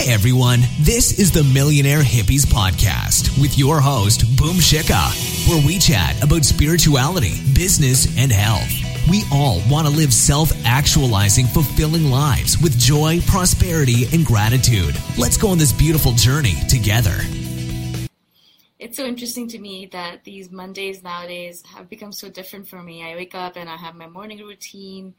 Hey everyone, this is the Millionaire Hippies Podcast with your host, Boom Shikha, where we chat about spirituality, business, and health. We all want to live self actualizing, fulfilling lives with joy, prosperity, and gratitude. Let's go on this beautiful journey together. It's so interesting to me that these Mondays nowadays have become so different for me. I wake up and I have my morning routine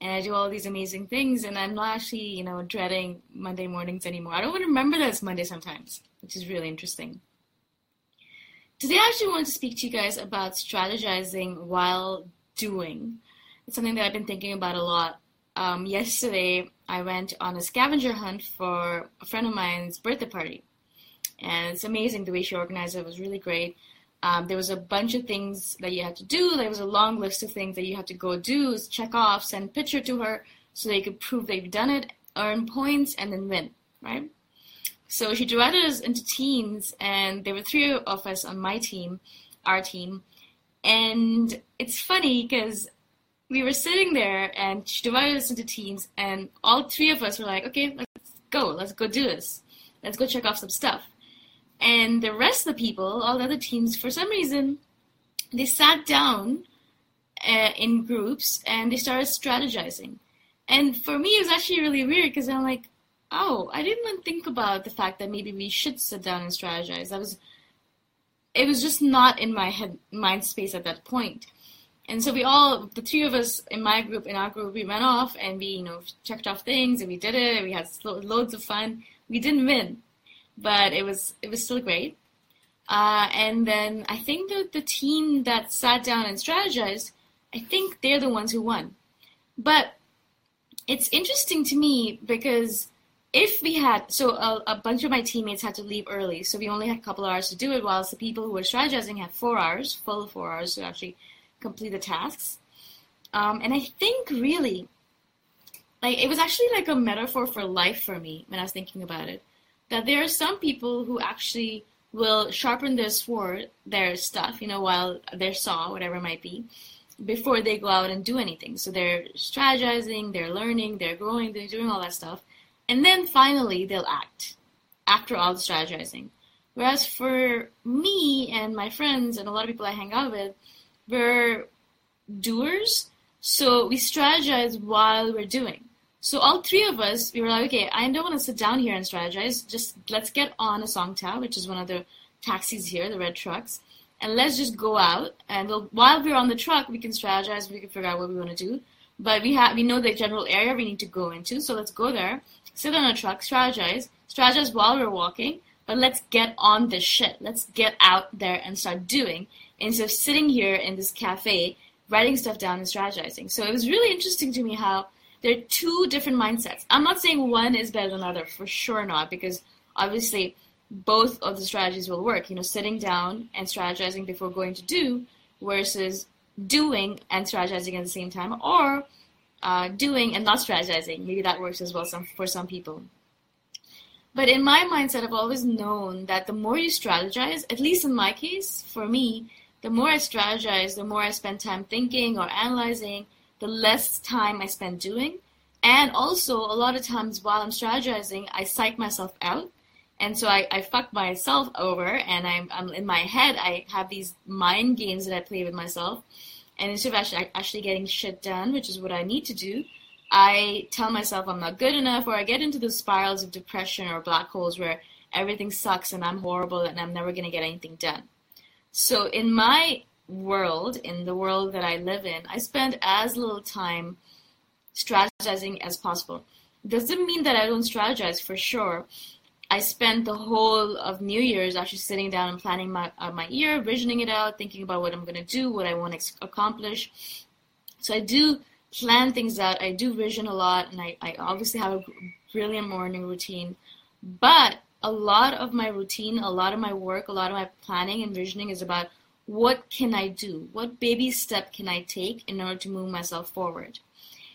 and I do all these amazing things, and I'm not actually, you know, dreading Monday mornings anymore. I don't even remember that it's Monday sometimes, which is really interesting. Today, I actually wanted to speak to you guys about strategizing while doing. It's something that I've been thinking about a lot. Um, yesterday, I went on a scavenger hunt for a friend of mine's birthday party, and it's amazing the way she organized it. It was really great. Um, there was a bunch of things that you had to do. There was a long list of things that you had to go do, check off, send picture to her so they could prove they've done it, earn points, and then win, right? So she divided us into teams, and there were three of us on my team, our team. And it's funny because we were sitting there, and she divided us into teams, and all three of us were like, okay, let's go, let's go do this. Let's go check off some stuff. And the rest of the people, all the other teams, for some reason, they sat down uh, in groups and they started strategizing. And for me, it was actually really weird because I'm like, oh, I didn't even think about the fact that maybe we should sit down and strategize. That was, it was just not in my head mind space at that point. And so we all, the three of us in my group, in our group, we went off and we, you know, checked off things and we did it. We had loads of fun. We didn't win, but it was it was still great. Uh, and then I think that the team that sat down and strategized, I think they're the ones who won. But it's interesting to me because if we had, so a, a, bunch of my teammates had to leave early, so we only had a couple hours to do it, whilst the people who were strategizing had four hours, full four hours to actually complete the tasks. Um, and I think really, like it was actually like a metaphor for life for me when I was thinking about it. That there are some people who actually will sharpen their sword, their stuff, you know, while their saw, whatever it might be, before they go out and do anything. So they're strategizing, they're learning, they're growing, they're doing all that stuff. And then finally they'll act after all the strategizing. Whereas for me and my friends and a lot of people I hang out with, we're doers. So we strategize while we're doing. So all three of us, we were like, okay, I don't want to sit down here and strategize. Just let's get on a songthaew, which is one of the taxis here, the red trucks, and let's just go out. And we'll, while we're on the truck, we can strategize. We can figure out what we want to do. But we have we know the general area we need to go into, so let's go there. Sit on a truck, strategize, strategize while we're walking. But let's get on this shit. Let's get out there and start doing instead of sitting here in this cafe writing stuff down and strategizing. So it was really interesting to me how there are two different mindsets. I'm not saying one is better than the other, for sure not, because obviously both of the strategies will work. You know, sitting down and strategizing before going to do versus doing and strategizing at the same time, or uh, doing and not strategizing. Maybe that works as well some, for some people. But in my mindset, I've always known that the more you strategize, at least in my case, for me, the more I strategize, the more I spend time thinking or analyzing, the less time I spend doing. And also, a lot of times while I'm strategizing, I psych myself out. And so I, I fuck myself over, and I'm, I'm in my head, I have these mind games that I play with myself. And instead of actually, actually getting shit done, which is what I need to do, I tell myself I'm not good enough, or I get into those spirals of depression or black holes where everything sucks and I'm horrible and I'm never going to get anything done. So in my world, in the world that I live in, I spend as little time strategizing as possible. Doesn't mean that I don't strategize for sure. I spent the whole of New Year's actually sitting down and planning my uh, my year, visioning it out, thinking about what I'm going to do, what I want to accomplish. So I do plan things out. I do vision a lot, and I, I obviously have a brilliant morning routine. But a lot of my routine, a lot of my work, a lot of my planning and visioning is about what can I do? What baby step can I take in order to move myself forward?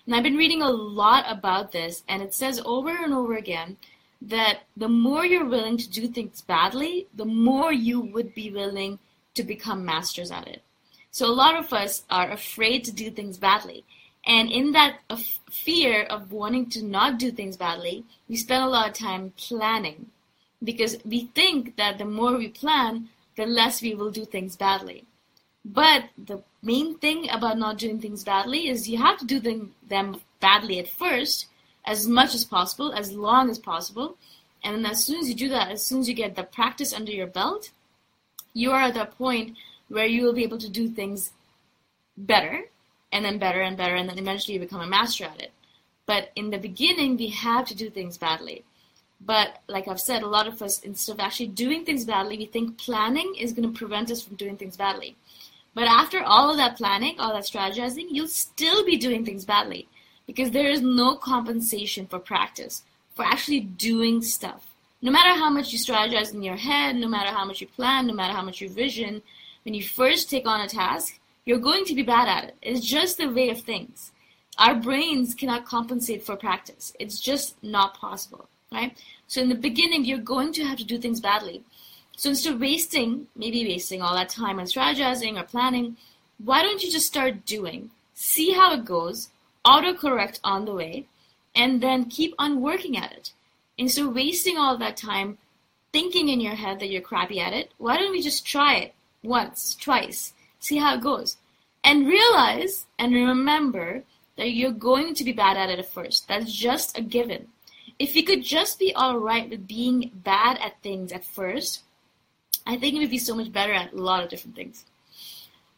And I've been reading a lot about this, and it says over and over again that the more you're willing to do things badly, the more you would be willing to become masters at it. So a lot of us are afraid to do things badly. And in that uh, fear of wanting to not do things badly, we spend a lot of time planning because we think that the more we plan, the less we will do things badly. But the main thing about not doing things badly is you have to do them, badly at first, as much as possible, as long as possible. And then as soon as you do that, as soon as you get the practice under your belt, you are at that point where you will be able to do things better, and then better and better, and then eventually you become a master at it. But in the beginning, we have to do things badly. But like I've said, a lot of us, instead of actually doing things badly, we think planning is going to prevent us from doing things badly. But after all of that planning, all that strategizing, you'll still be doing things badly because there is no compensation for practice, for actually doing stuff. No matter how much you strategize in your head, no matter how much you plan, no matter how much you vision, when you first take on a task, you're going to be bad at it. It's just the way of things. Our brains cannot compensate for practice. It's just not possible right? So in the beginning, you're going to have to do things badly. So instead of wasting, maybe wasting all that time on strategizing or planning, why don't you just start doing? See how it goes, autocorrect on the way, and then keep on working at it. Instead of wasting all that time thinking in your head that you're crappy at it, why don't we just try it once, twice, see how it goes? And realize and remember that you're going to be bad at it at first. That's just a given. If we could just be all right with being bad at things at first, I think would be so much better at a lot of different things.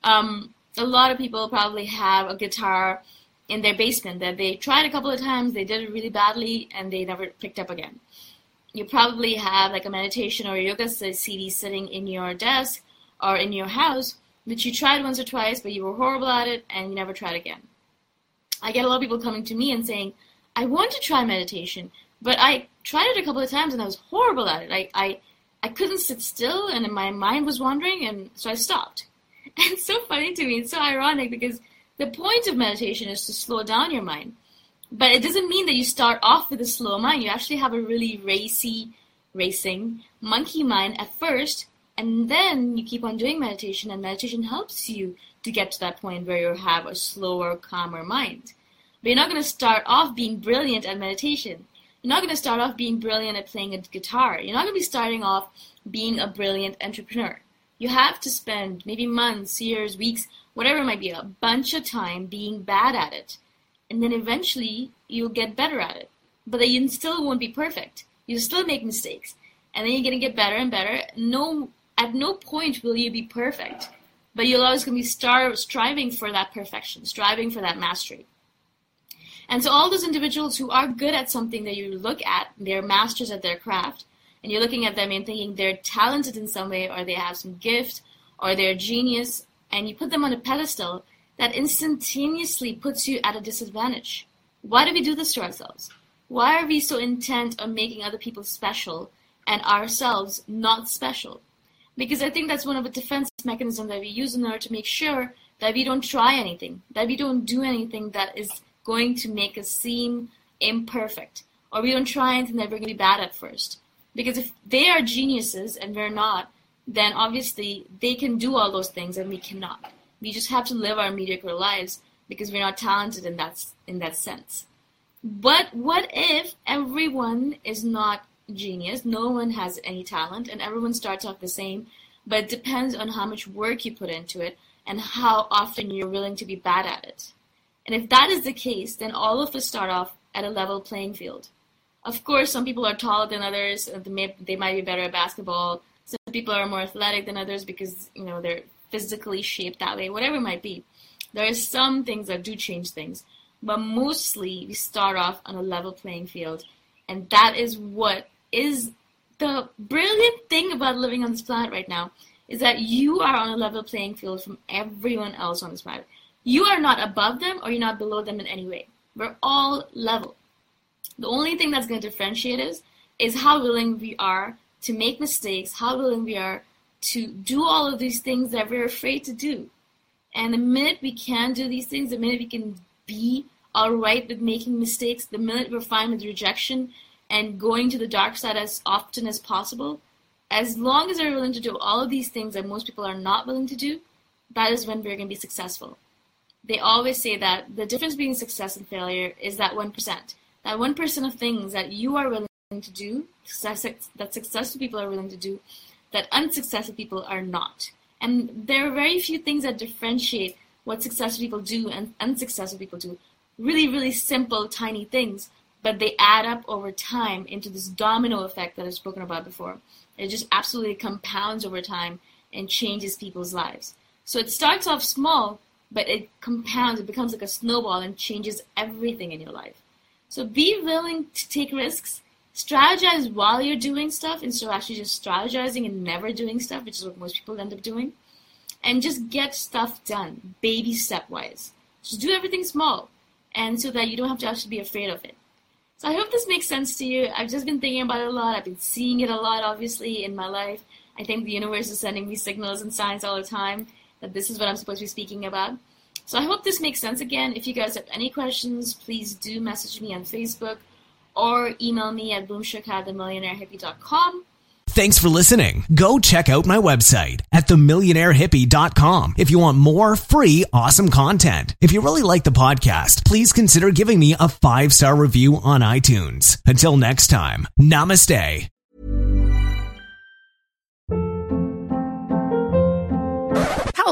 Um, a lot of people probably have a guitar in their basement that they tried a couple of times, they did it really badly, and they never picked up again. you probably have like a meditation or yoga CD sitting in your desk or in your house that you tried once or twice, but you were horrible at it and you never tried again. I get a lot of people coming to me and saying, I want to try meditation, but I tried it a couple of times and I was horrible at it. I, I, I couldn't sit still and my mind was wandering, and so I stopped. And it's so funny to me. It's so ironic because the point of meditation is to slow down your mind. But it doesn't mean that you start off with a slow mind. You actually have a really racy, racing monkey mind at first, and then you keep on doing meditation, and meditation helps you to get to that point where you have a slower, calmer mind. But you're not going to start off being brilliant at meditation. You're not going to start off being brilliant at playing a guitar. You're not going to be starting off being a brilliant entrepreneur. You have to spend maybe months, years, weeks, whatever it might be, a bunch of time being bad at it and then eventually you'll get better at it. But then you still won't be perfect. You still make mistakes, and then you're gonna get better and better. No, at no point will you be perfect, but you'll always gonna be star- striving for that perfection, striving for that mastery. And so all those individuals who are good at something that you look at, they're masters at their craft, and you're looking at them and thinking they're talented in some way, or they have some gift, or they're genius, and you put them on a pedestal, that instantaneously puts you at a disadvantage. Why do we do this to ourselves? Why are we so intent on making other people special and ourselves not special? Because I think that's one of the defense mechanisms that we use in order to make sure that we don't try anything, that we don't do anything that is going to make us seem imperfect, or we don't try anything that we're going to be bad at first. Because if they are geniuses and we're not, then obviously they can do all those things and we cannot. We just have to live our mediocre lives because we're not talented in that in that sense. But what if everyone is not genius? No one has any talent, and everyone starts off the same. But it depends on how much work you put into it and how often you're willing to be bad at it. And if that is the case, then all of us start off at a level playing field. Of course, some people are taller than others. They, might be better at basketball. Some people are more athletic than others because you know they're physically shaped that way, whatever it might be. There are some things that do change things, but mostly we start off on a level playing field, and that is what is the brilliant thing about living on this planet right now is that you are on a level playing field from everyone else on this planet. You are not above them or you're not below them in any way. We're all level. The only thing that's going to differentiate us is how willing we are to make mistakes, how willing we are to do all of these things that we're afraid to do. And the minute we can do these things, the minute we can be all right with making mistakes, the minute we're fine with rejection and going to the dark side as often as possible, as long as we're willing to do all of these things that most people are not willing to do, that is when we're going to be successful. They always say that the difference between success and failure is that 1%. That 1% of things that you are willing to do, that successful people are willing to do, that unsuccessful people are not. And there are very few things that differentiate what successful people do and unsuccessful people do. Really, really simple, tiny things, but they add up over time into this domino effect that I've spoken about before. It just absolutely compounds over time and changes people's lives. So it starts off small, but it compounds, it becomes like a snowball and changes everything in your life. So be willing to take risks, strategize while you're doing stuff instead of actually just strategizing and never doing stuff, which is what most people end up doing. And just get stuff done, baby step wise. Just do everything small, and so that you don't have to actually be afraid of it. So I hope this makes sense to you. I've just been thinking about it a lot. I've been seeing it a lot, obviously, in my life. I think the universe is sending me signals and signs all the time that this is what I'm supposed to be speaking about. So I hope this makes sense again. If you guys have any questions, please do message me on Facebook or email me at boomshikha@themillionairehippie.com. Thanks for listening. Go check out my website at themillionairehippie.com if you want more free, awesome content. If you really like the podcast, please consider giving me a five star review on iTunes. Until next time, namaste.